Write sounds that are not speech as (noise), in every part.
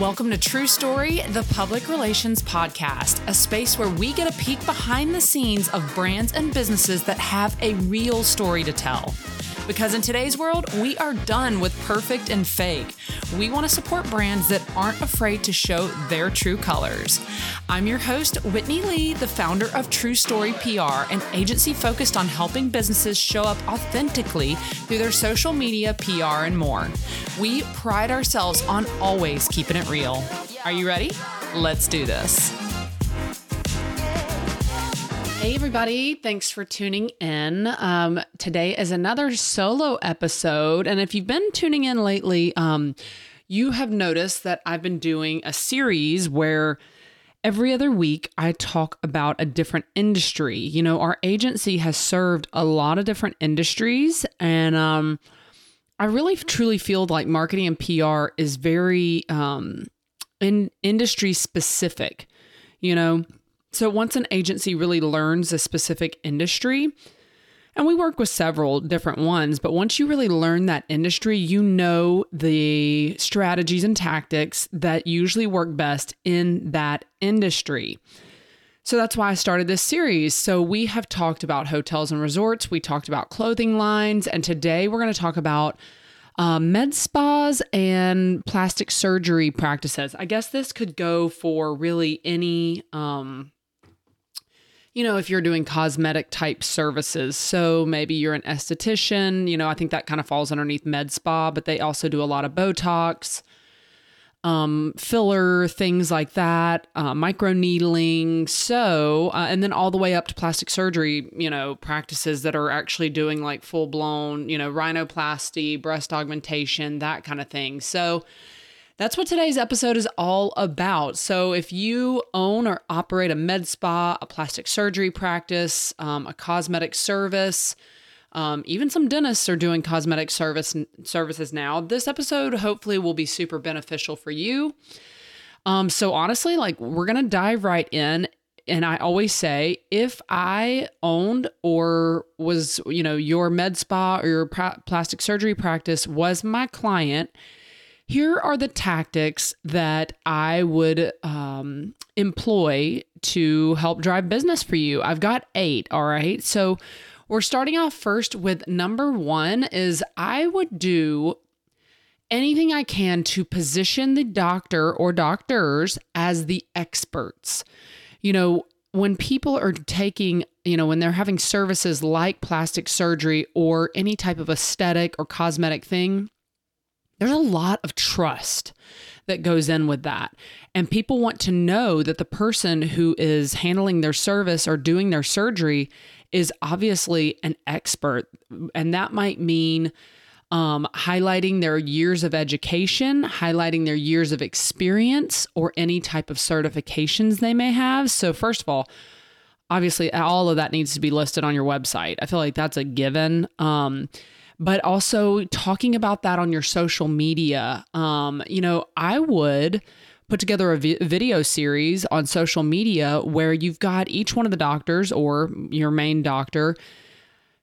Welcome to True Story, the public relations podcast, a space where we get a peek behind the scenes of brands and businesses that have a real story to tell. Because in today's world, we are done with perfect and fake. We want to support brands that aren't afraid to show their true colors. I'm your host, Whitney Lee, the founder of True Story PR, an agency focused on helping businesses show up authentically through their social media, PR, and more. We pride ourselves on always keeping it real. Are you ready? Let's do this. Hey, everybody. Thanks for tuning in. Um, today is another solo episode. And if you've been tuning in lately, um, you have noticed that I've been doing a series where every other week I talk about a different industry. You know, our agency has served a lot of different industries. And um, I really truly feel like marketing and PR is very um, in industry specific. You know, so once an agency really learns a specific industry, and we work with several different ones, but once you really learn that industry, you know the strategies and tactics that usually work best in that industry. So that's why I started this series. So we have talked about hotels and resorts, we talked about clothing lines, and today we're going to talk about um, med spas and plastic surgery practices. I guess this could go for really any um, you know, if you're doing cosmetic type services. So maybe you're an esthetician, you know, I think that kind of falls underneath med spa, but they also do a lot of Botox, um, filler, things like that, uh, micro needling. So, uh, and then all the way up to plastic surgery, you know, practices that are actually doing like full blown, you know, rhinoplasty, breast augmentation, that kind of thing. So, that's what today's episode is all about. So, if you own or operate a med spa, a plastic surgery practice, um, a cosmetic service, um, even some dentists are doing cosmetic service services now. This episode hopefully will be super beneficial for you. Um, so honestly, like we're gonna dive right in. And I always say, if I owned or was, you know, your med spa or your plastic surgery practice was my client, here are the tactics that I would um, employ to help drive business for you. I've got eight. All right. So we're starting off first with number one is I would do anything I can to position the doctor or doctors as the experts. You know, when people are taking, you know, when they're having services like plastic surgery or any type of aesthetic or cosmetic thing, there's a lot of trust that goes in with that. And people want to know that the person who is handling their service or doing their surgery is obviously an expert. And that might mean um, highlighting their years of education, highlighting their years of experience, or any type of certifications they may have. So, first of all, obviously, all of that needs to be listed on your website. I feel like that's a given. Um, but also talking about that on your social media. Um, you know, I would put together a vi- video series on social media where you've got each one of the doctors or your main doctor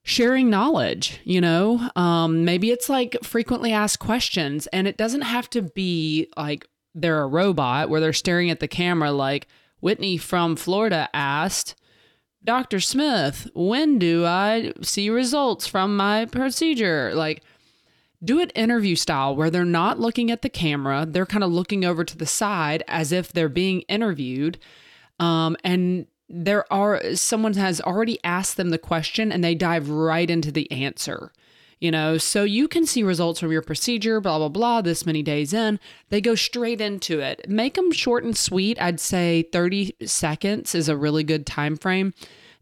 sharing knowledge you know um, maybe it's like frequently asked questions and it doesn't have to be like they're a robot where they're staring at the camera like whitney from florida asked Dr. Smith, when do I see results from my procedure? Like, do it interview style where they're not looking at the camera, they're kind of looking over to the side as if they're being interviewed. Um, and there are someone has already asked them the question and they dive right into the answer you know so you can see results from your procedure blah blah blah this many days in. They go straight into it. Make them short and sweet. I'd say 30 seconds is a really good time frame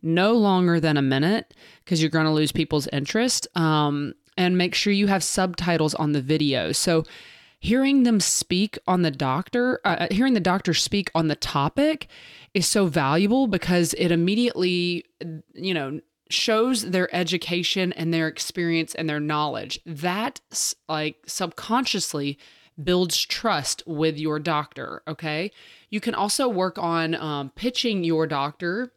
no longer than a minute because you're going to lose people's interest. Um, and make sure you have subtitles on the video. So hearing them speak on the doctor uh, uh hearing the doctor speak on the topic is so valuable because it immediately you know shows their education and their experience and their knowledge. That like subconsciously builds trust with your doctor. Okay. You can also work on um, pitching your doctor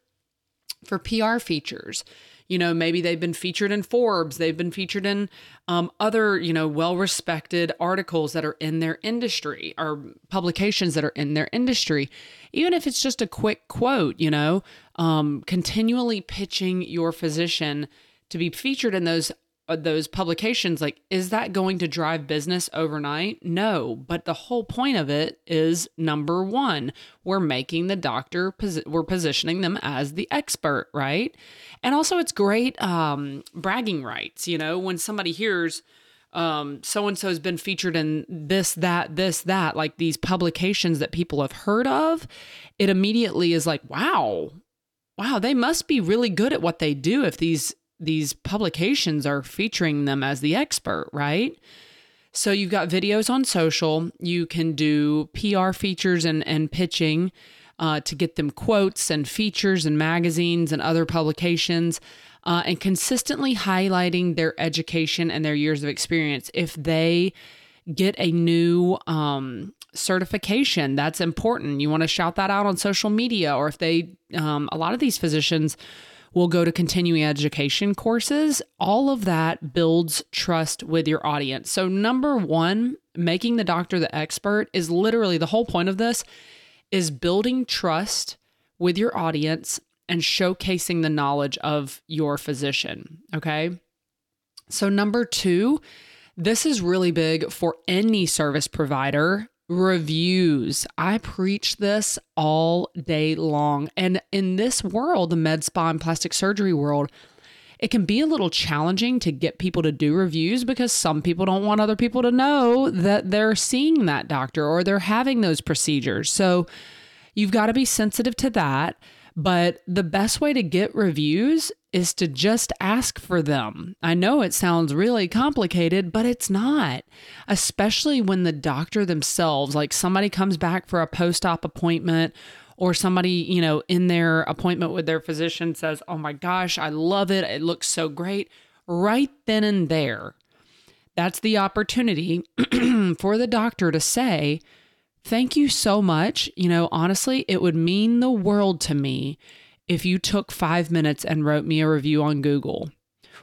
for PR features. You know, maybe they've been featured in Forbes, they've been featured in um, other, you know, well respected articles that are in their industry or publications that are in their industry. Even if it's just a quick quote, you know, um, continually pitching your physician to be featured in those uh, those publications like is that going to drive business overnight? No but the whole point of it is number one we're making the doctor we're positioning them as the expert right? And also it's great um, bragging rights you know when somebody hears um, so and so has been featured in this, that, this, that, like these publications that people have heard of, it immediately is like, wow, wow, they must be really good at what they do if these these publications are featuring them as the expert, right? So you've got videos on social. You can do PR features and, and pitching uh, to get them quotes and features and magazines and other publications, uh, and consistently highlighting their education and their years of experience. If they get a new um, certification, that's important. You want to shout that out on social media, or if they, um, a lot of these physicians will go to continuing education courses. All of that builds trust with your audience. So, number one, making the doctor the expert is literally the whole point of this is building trust with your audience and showcasing the knowledge of your physician. Okay. So, number two, this is really big for any service provider reviews. I preach this all day long. And in this world, the med spa and plastic surgery world, it can be a little challenging to get people to do reviews because some people don't want other people to know that they're seeing that doctor or they're having those procedures. So you've got to be sensitive to that. But the best way to get reviews is to just ask for them. I know it sounds really complicated, but it's not. Especially when the doctor themselves, like somebody comes back for a post op appointment or somebody, you know, in their appointment with their physician says, Oh my gosh, I love it. It looks so great. Right then and there, that's the opportunity (clears throat) for the doctor to say, Thank you so much. You know, honestly, it would mean the world to me if you took five minutes and wrote me a review on Google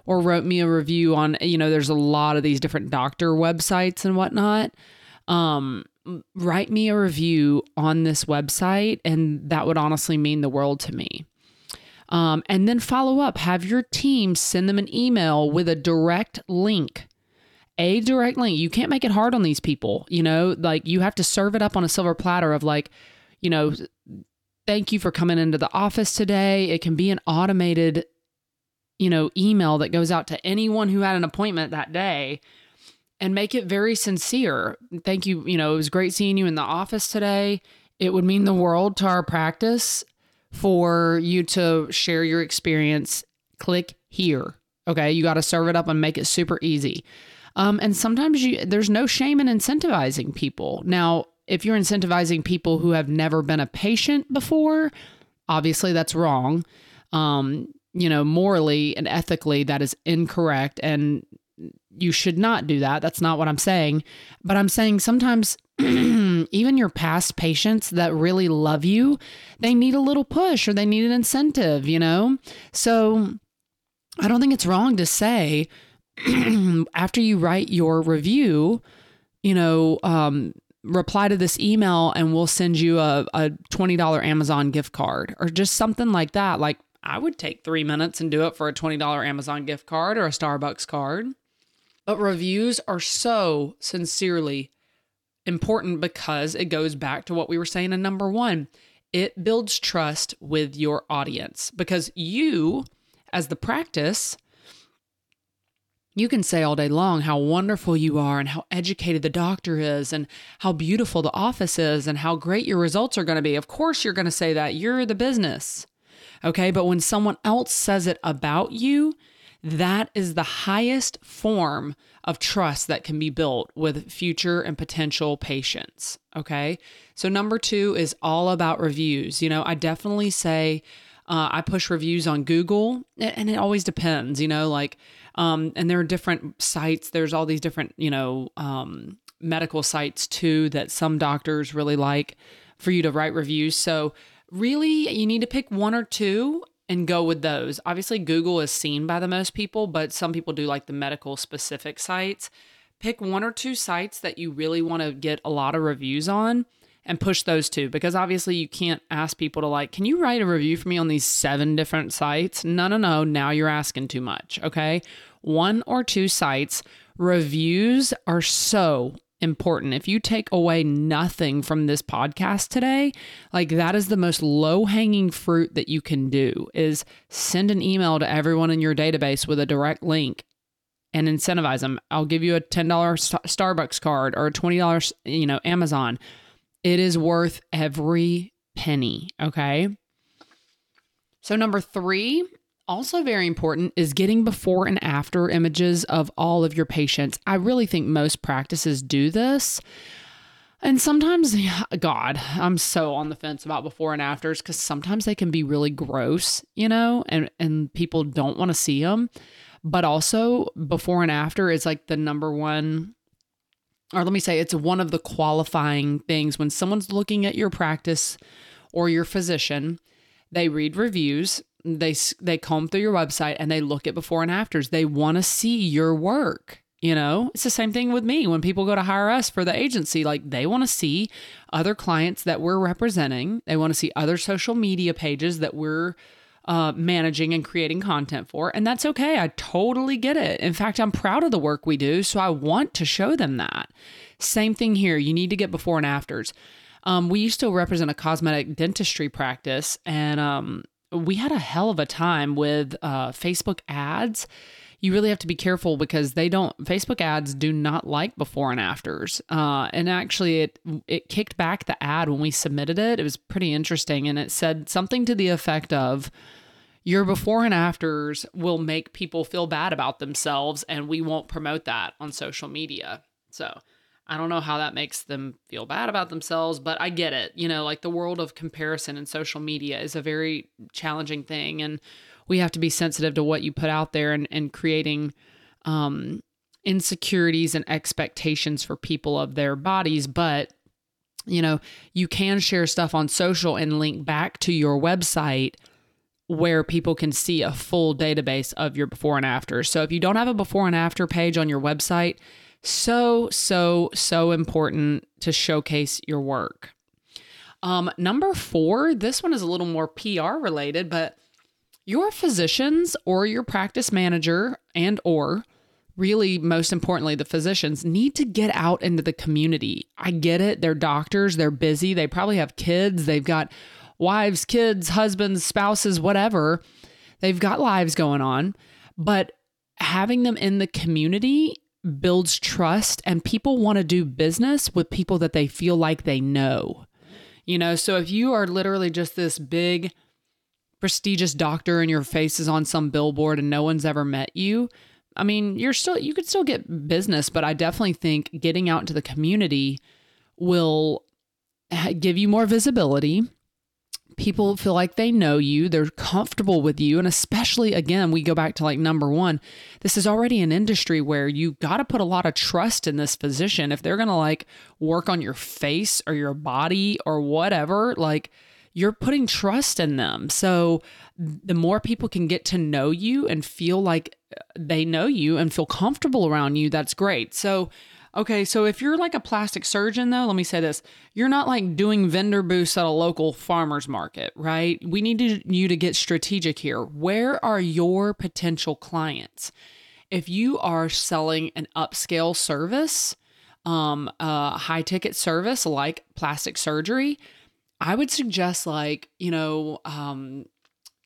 or wrote me a review on, you know, there's a lot of these different doctor websites and whatnot. Um, write me a review on this website, and that would honestly mean the world to me. Um, and then follow up, have your team send them an email with a direct link a direct link. You can't make it hard on these people. You know, like you have to serve it up on a silver platter of like, you know, thank you for coming into the office today. It can be an automated, you know, email that goes out to anyone who had an appointment that day and make it very sincere. Thank you. You know, it was great seeing you in the office today. It would mean the world to our practice for you to share your experience. Click here. Okay. You got to serve it up and make it super easy. Um, and sometimes you, there's no shame in incentivizing people. Now, if you're incentivizing people who have never been a patient before, obviously that's wrong. Um, you know, morally and ethically, that is incorrect. And you should not do that. That's not what I'm saying. But I'm saying sometimes (clears throat) even your past patients that really love you, they need a little push or they need an incentive, you know? So I don't think it's wrong to say, (clears throat) after you write your review, you know, um, reply to this email and we'll send you a, a $20 Amazon gift card or just something like that. Like, I would take three minutes and do it for a $20 Amazon gift card or a Starbucks card. But reviews are so sincerely important because it goes back to what we were saying in number one. It builds trust with your audience because you, as the practice, you can say all day long how wonderful you are and how educated the doctor is and how beautiful the office is and how great your results are going to be. Of course, you're going to say that. You're the business. Okay. But when someone else says it about you, that is the highest form of trust that can be built with future and potential patients. Okay. So, number two is all about reviews. You know, I definitely say, uh, I push reviews on Google, and it always depends, you know, like um, and there are different sites. There's all these different, you know, um, medical sites too that some doctors really like for you to write reviews. So really, you need to pick one or two and go with those. Obviously, Google is seen by the most people, but some people do like the medical specific sites. Pick one or two sites that you really want to get a lot of reviews on and push those two because obviously you can't ask people to like, can you write a review for me on these seven different sites? No, no, no. Now you're asking too much. Okay. One or two sites. Reviews are so important. If you take away nothing from this podcast today, like that is the most low-hanging fruit that you can do is send an email to everyone in your database with a direct link and incentivize them. I'll give you a $10 Starbucks card or a $20, you know, Amazon. It is worth every penny, okay? So number 3 also, very important is getting before and after images of all of your patients. I really think most practices do this. And sometimes, (laughs) God, I'm so on the fence about before and afters because sometimes they can be really gross, you know, and, and people don't want to see them. But also, before and after is like the number one, or let me say, it's one of the qualifying things when someone's looking at your practice or your physician, they read reviews they they comb through your website and they look at before and afters. They want to see your work. You know, it's the same thing with me when people go to hire us for the agency. Like they want to see other clients that we're representing. They want to see other social media pages that we're uh, managing and creating content for. And that's okay. I totally get it. In fact, I'm proud of the work we do. So I want to show them that. Same thing here. You need to get before and afters. Um, we used to represent a cosmetic dentistry practice, and um, we had a hell of a time with uh, Facebook ads. You really have to be careful because they don't. Facebook ads do not like before and afters. Uh, and actually, it it kicked back the ad when we submitted it. It was pretty interesting, and it said something to the effect of, "Your before and afters will make people feel bad about themselves, and we won't promote that on social media." So I don't know how that makes them feel bad about themselves, but I get it. You know, like the world of comparison and social media is a very challenging thing. And we have to be sensitive to what you put out there and, and creating um, insecurities and expectations for people of their bodies. But, you know, you can share stuff on social and link back to your website where people can see a full database of your before and after. So if you don't have a before and after page on your website, so, so, so important to showcase your work. Um, number four, this one is a little more PR related, but your physicians or your practice manager and or really most importantly the physicians need to get out into the community. I get it, they're doctors, they're busy, they probably have kids, they've got wives, kids, husbands, spouses, whatever. They've got lives going on, but having them in the community builds trust and people want to do business with people that they feel like they know. You know, so if you are literally just this big prestigious doctor and your face is on some billboard and no one's ever met you, I mean, you're still you could still get business, but I definitely think getting out into the community will give you more visibility people feel like they know you, they're comfortable with you. And especially, again, we go back to like number one, this is already an industry where you got to put a lot of trust in this physician. If they're going to like work on your face or your body or whatever, like you're putting trust in them. So the more people can get to know you and feel like they know you and feel comfortable around you, that's great. So, Okay, so if you're like a plastic surgeon, though, let me say this you're not like doing vendor booths at a local farmer's market, right? We need to, you to get strategic here. Where are your potential clients? If you are selling an upscale service, um, a high ticket service like plastic surgery, I would suggest like, you know, um,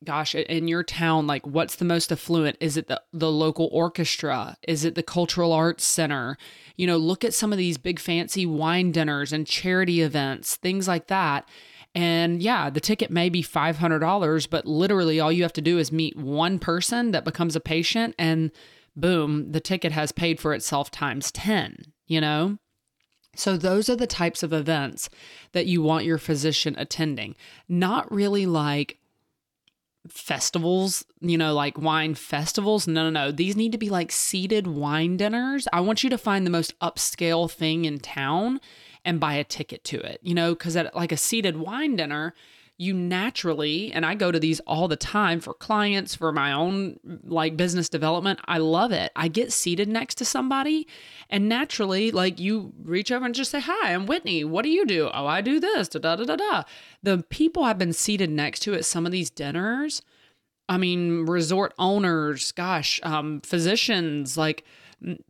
gosh, in your town, like what's the most affluent? Is it the, the local orchestra? Is it the cultural arts center? You know, look at some of these big fancy wine dinners and charity events, things like that. And yeah, the ticket may be $500, but literally all you have to do is meet one person that becomes a patient and boom, the ticket has paid for itself times 10, you know? So, those are the types of events that you want your physician attending. Not really like festivals, you know, like wine festivals. No, no, no. These need to be like seated wine dinners. I want you to find the most upscale thing in town and buy a ticket to it, you know, because at like a seated wine dinner, you naturally, and I go to these all the time for clients, for my own like business development. I love it. I get seated next to somebody and naturally, like you reach over and just say, Hi, I'm Whitney. What do you do? Oh, I do this. Da da da da da. The people I've been seated next to at some of these dinners, I mean, resort owners, gosh, um, physicians, like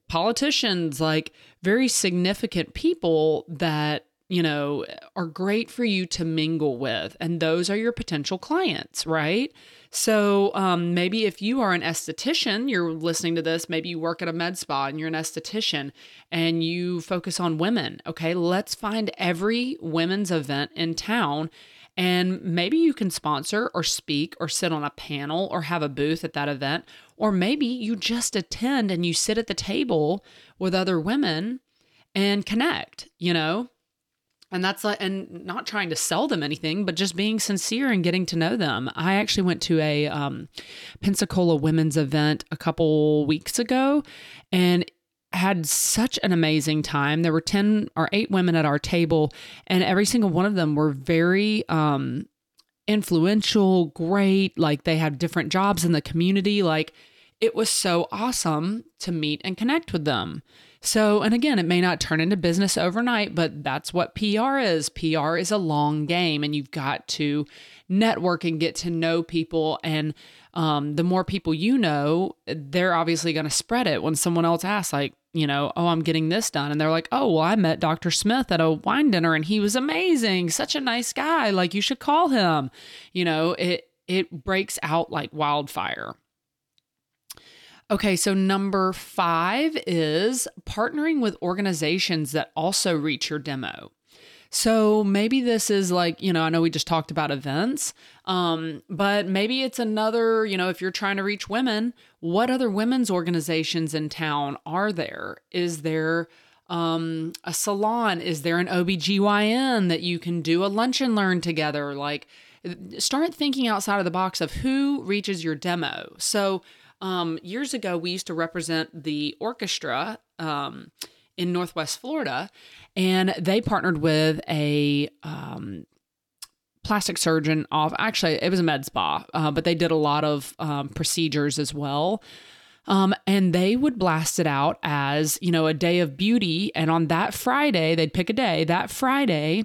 politicians, like very significant people that you know, are great for you to mingle with. And those are your potential clients, right? So um, maybe if you are an esthetician, you're listening to this, maybe you work at a med spa and you're an esthetician and you focus on women. Okay, let's find every women's event in town. And maybe you can sponsor or speak or sit on a panel or have a booth at that event. Or maybe you just attend and you sit at the table with other women and connect, you know? And that's like and not trying to sell them anything but just being sincere and getting to know them. I actually went to a um, pensacola women's event a couple weeks ago and had such an amazing time. There were 10 or 8 women at our table and every single one of them were very um, influential great like they had different jobs in the community. Like it was so awesome to meet and connect with them so, and again, it may not turn into business overnight, but that's what PR is. PR is a long game, and you've got to network and get to know people. And um, the more people you know, they're obviously going to spread it. When someone else asks, like, you know, oh, I'm getting this done. And they're like, oh, well, I met Dr. Smith at a wine dinner and he was amazing, such a nice guy. Like, you should call him. You know, it, it breaks out like wildfire. Okay, so number five is partnering with organizations that also reach your demo. So maybe this is like, you know, I know we just talked about events, um, but maybe it's another, you know, if you're trying to reach women, what other women's organizations in town are there? Is there um, a salon? Is there an OBGYN that you can do a lunch and learn together? Like, start thinking outside of the box of who reaches your demo. So, um, years ago, we used to represent the orchestra um, in Northwest Florida, and they partnered with a um, plastic surgeon off. Actually, it was a med spa, uh, but they did a lot of um, procedures as well. Um, and they would blast it out as you know a day of beauty, and on that Friday, they'd pick a day. That Friday,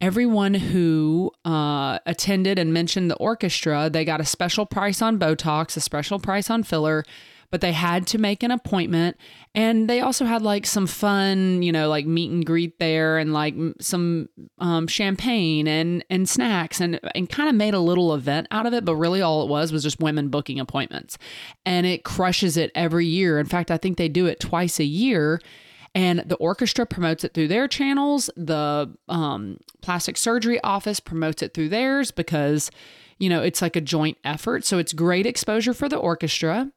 everyone who uh, attended and mentioned the orchestra, they got a special price on Botox, a special price on filler, but they had to make an appointment. And they also had like some fun, you know, like meet and greet there and like some um, champagne and, and snacks and, and kind of made a little event out of it. But really, all it was was just women booking appointments. And it crushes it every year. In fact, I think they do it twice a year and the orchestra promotes it through their channels. The um, plastic surgery office promotes it through theirs because, you know, it's like a joint effort. So it's great exposure for the orchestra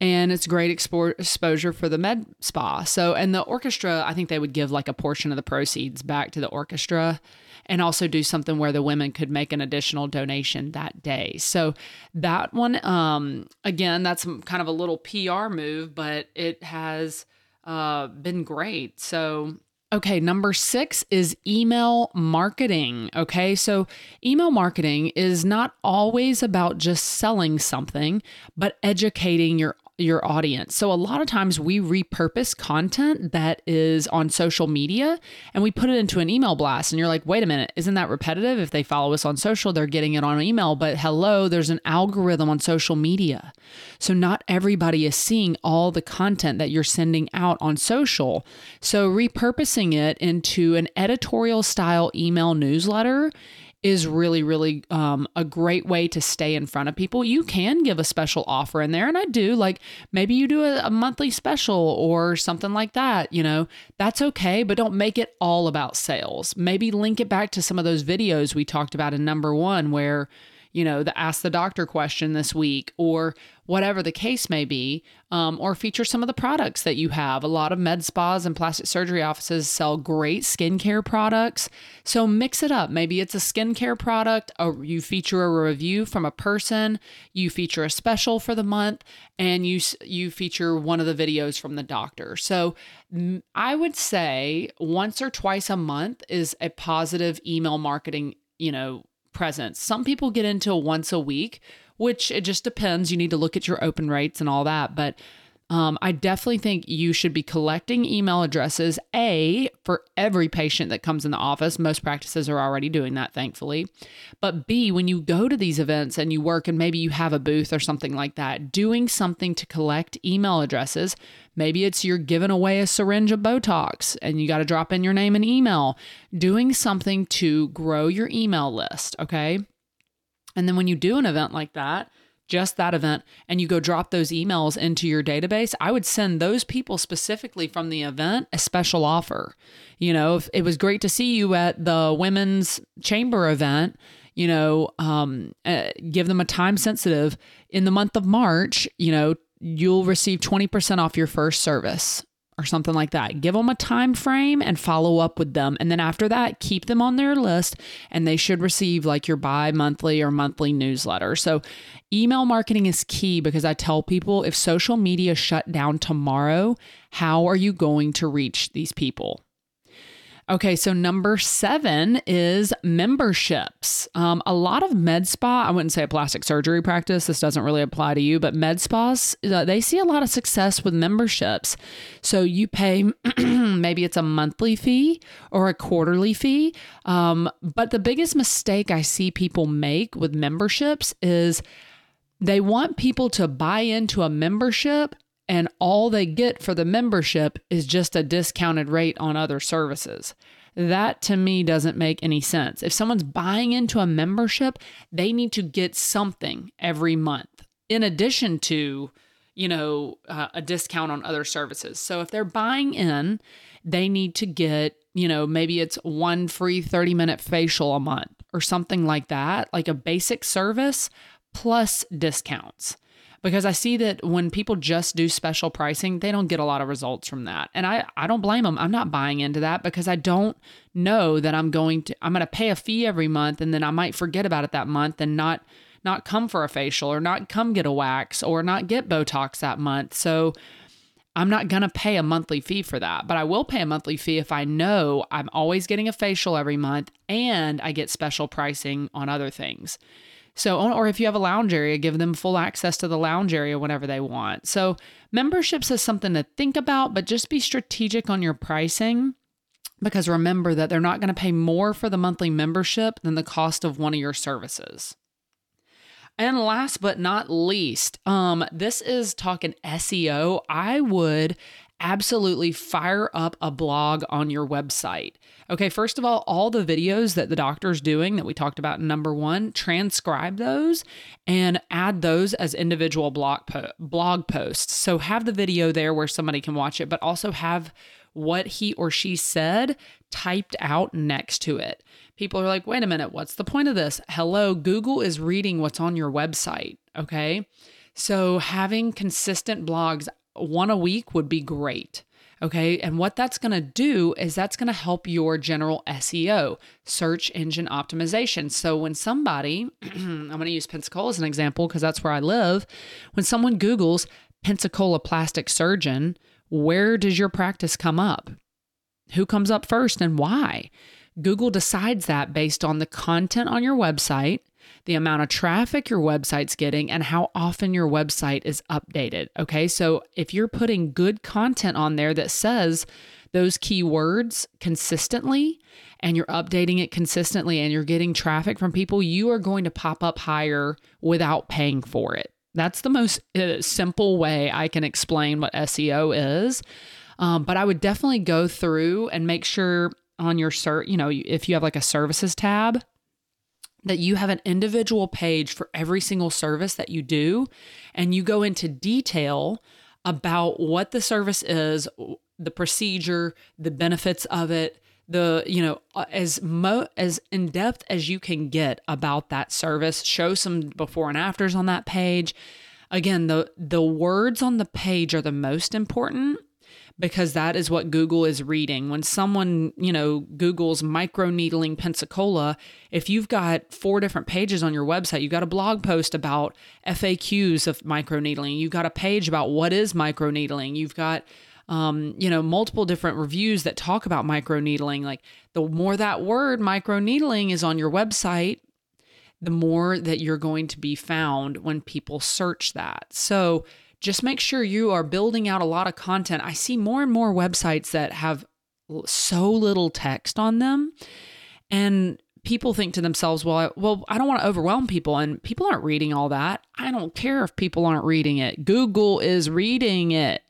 and it's great expo- exposure for the med spa. So, and the orchestra, I think they would give like a portion of the proceeds back to the orchestra and also do something where the women could make an additional donation that day. So, that one, um, again, that's kind of a little PR move, but it has uh, been great. So, okay, number six is email marketing. Okay, so email marketing is not always about just selling something, but educating your your audience. So a lot of times we repurpose content that is on social media and we put it into an email blast and you're like, "Wait a minute, isn't that repetitive? If they follow us on social, they're getting it on email, but hello, there's an algorithm on social media." So not everybody is seeing all the content that you're sending out on social. So repurposing it into an editorial style email newsletter is really, really um, a great way to stay in front of people. You can give a special offer in there, and I do. Like maybe you do a, a, monthly special or something like that. You know, that's okay, but don't make it all about sales. Maybe link it back to some of those videos we talked about in number one, where you know, the ask the doctor question this week or whatever the case may be, um, or feature some of the products that you have. A lot of med spas and plastic surgery offices sell great skincare products. So mix it up. Maybe it's a skincare product, or you feature a review from a person, you feature a special for the month, and you you feature one of the videos from the doctor. So I would say once or twice a month is a positive email marketing, you know, presence. Some people get into once a week, which it just depends. You need to look at your open rates and all that. But um, I definitely think you should be collecting email addresses, A, for every patient that comes in the office. Most practices are already doing that, thankfully. But B, when you go to these events and you work and maybe you have a booth or something like that, doing something to collect email addresses. Maybe it's you're giving away a syringe of Botox and you got to drop in your name and email. Doing something to grow your email list, okay? And then when you do an event like that, just that event and you go drop those emails into your database, I would send those people specifically from the event a special offer. You know, if it was great to see you at the women's chamber event, you know, um, uh, give them a time sensitive in the month of March, you know, you'll receive 20% off your first service or something like that. Give them a time frame and follow up with them. And then after that, keep them on their list and they should receive like your bi monthly or monthly newsletter. So, email marketing is key because I tell people if social media shut down tomorrow, how are you going to reach these people? Okay, so number seven is memberships. Um, a lot of med spa, I wouldn't say a plastic surgery practice, this doesn't really apply to you, but med spas, uh, they see a lot of success with memberships. So you pay, (clears throat) maybe it's a monthly fee or a quarterly fee. Um, but the biggest mistake I see people make with memberships is they want people to buy into a membership and all they get for the membership is just a discounted rate on other services. That to me doesn't make any sense. If someone's buying into a membership, they need to get something every month in addition to, you know, uh, a discount on other services. So if they're buying in, they need to get, you know, maybe it's one free 30 minute facial a month or something like that, like a basic service plus discounts because I see that when people just do special pricing, they don't get a lot of results from that. And I, I don't blame them. I'm not buying into that because I don't know that I'm going to I'm going to pay a fee every month and then I might forget about it that month and not not come for a facial or not come get a wax or not get Botox that month. So I'm not going to pay a monthly fee for that, but I will pay a monthly fee if I know I'm always getting a facial every month and I get special pricing on other things. So, or if you have a lounge area, give them full access to the lounge area whenever they want. So, memberships is something to think about, but just be strategic on your pricing because remember that they're not going to pay more for the monthly membership than the cost of one of your services. And last but not least, um, this is talking SEO. I would absolutely fire up a blog on your website. Okay, first of all, all the videos that the doctor's doing that we talked about in number one, transcribe those and add those as individual blog po- blog posts. So have the video there where somebody can watch it, but also have what he or she said typed out next to it. People are like, wait a minute, what's the point of this? Hello, Google is reading what's on your website. Okay. So having consistent blogs, one a week would be great. Okay. And what that's going to do is that's going to help your general SEO, search engine optimization. So when somebody, (clears throat) I'm going to use Pensacola as an example because that's where I live, when someone Googles Pensacola plastic surgeon, where does your practice come up? Who comes up first and why? Google decides that based on the content on your website the amount of traffic your website's getting, and how often your website is updated. Okay, so if you're putting good content on there that says those keywords consistently and you're updating it consistently and you're getting traffic from people, you are going to pop up higher without paying for it. That's the most uh, simple way I can explain what SEO is. Um, but I would definitely go through and make sure on your cert, you know, if you have like a services tab, that you have an individual page for every single service that you do and you go into detail about what the service is, the procedure, the benefits of it, the you know as mo as in depth as you can get about that service. Show some before and afters on that page. Again the the words on the page are the most important because that is what Google is reading. When someone, you know, Google's microneedling Pensacola, if you've got four different pages on your website, you've got a blog post about FAQs of microneedling, you've got a page about what is microneedling, you've got um, you know, multiple different reviews that talk about microneedling. Like the more that word microneedling is on your website, the more that you're going to be found when people search that. So just make sure you are building out a lot of content. I see more and more websites that have so little text on them. And people think to themselves, well, I, well, I don't want to overwhelm people and people aren't reading all that. I don't care if people aren't reading it. Google is reading it.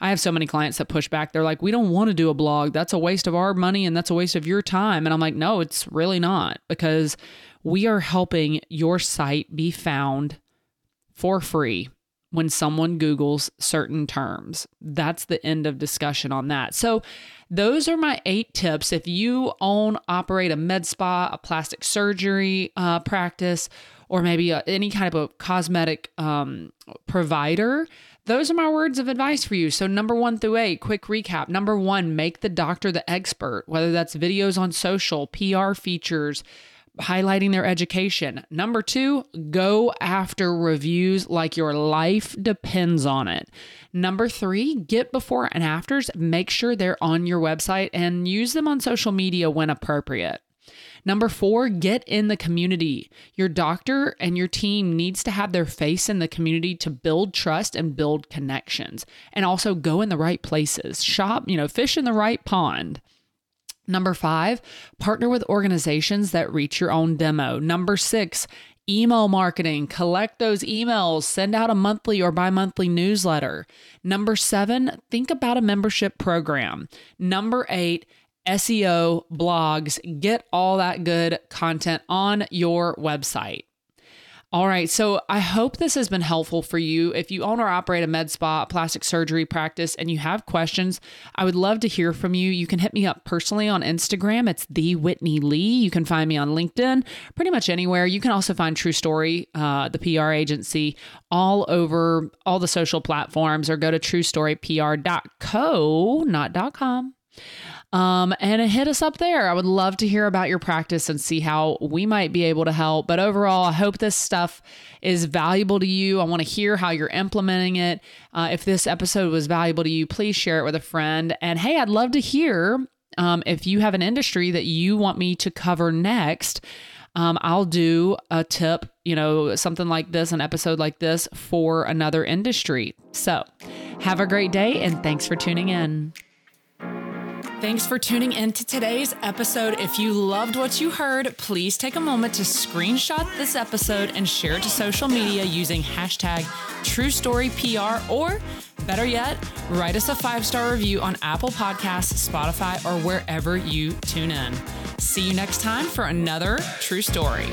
I have so many clients that push back. They're like, we don't want to do a blog. That's a waste of our money and that's a waste of your time. And I'm like, no, it's really not because we are helping your site be found for free when someone Googles certain terms. That's the end of discussion on that. So, those are my eight tips. If you own, operate a med spa, a plastic surgery uh, practice, or maybe a, any kind of a cosmetic um, provider, those are my words of advice for you. So, number one through eight, quick recap. Number one, make the doctor the expert, whether that's videos on social, PR features, highlighting their education. Number two, go after reviews like your life depends on it. Number three, get before and afters. Make sure they're on your website and use them on social media when appropriate. Number four, get in the community. Your doctor and your team needs to have their face in the community to build trust and build connections and also go in the right places. Shop, you know, fish in the right pond. Number five, partner with organizations that reach your own demo. Number six, email marketing. Collect those emails, send out a monthly or bi monthly newsletter. Number seven, think about a membership program. Number eight, SEO, blogs, get all that good content on your website. All right, so I hope this has been helpful for you. If you own or operate a med spa, plastic surgery practice, and you have questions, I would love to hear from you. You can hit me up personally on Instagram. It's the Whitney Lee. You can find me on LinkedIn, pretty much anywhere. You can also find True Story, uh, the PR agency, all over all the social platforms, or go to TrueStoryPR.co, not .com. Um, and hit us up there. I would love to hear about your practice and see how we might be able to help. But overall, I hope this stuff is valuable to you. I want to hear how you're implementing it. Uh, if this episode was valuable to you, please share it with a friend. And hey, I'd love to hear um, if you have an industry that you want me to cover next. Um, I'll do a tip, you know, something like this, an episode like this for another industry. So have a great day and thanks for tuning in. Thanks for tuning in to today's episode. If you loved what you heard, please take a moment to screenshot this episode and share it to social media using hashtag TrueStoryPR or better yet, write us a five star review on Apple Podcasts, Spotify, or wherever you tune in. See you next time for another True Story.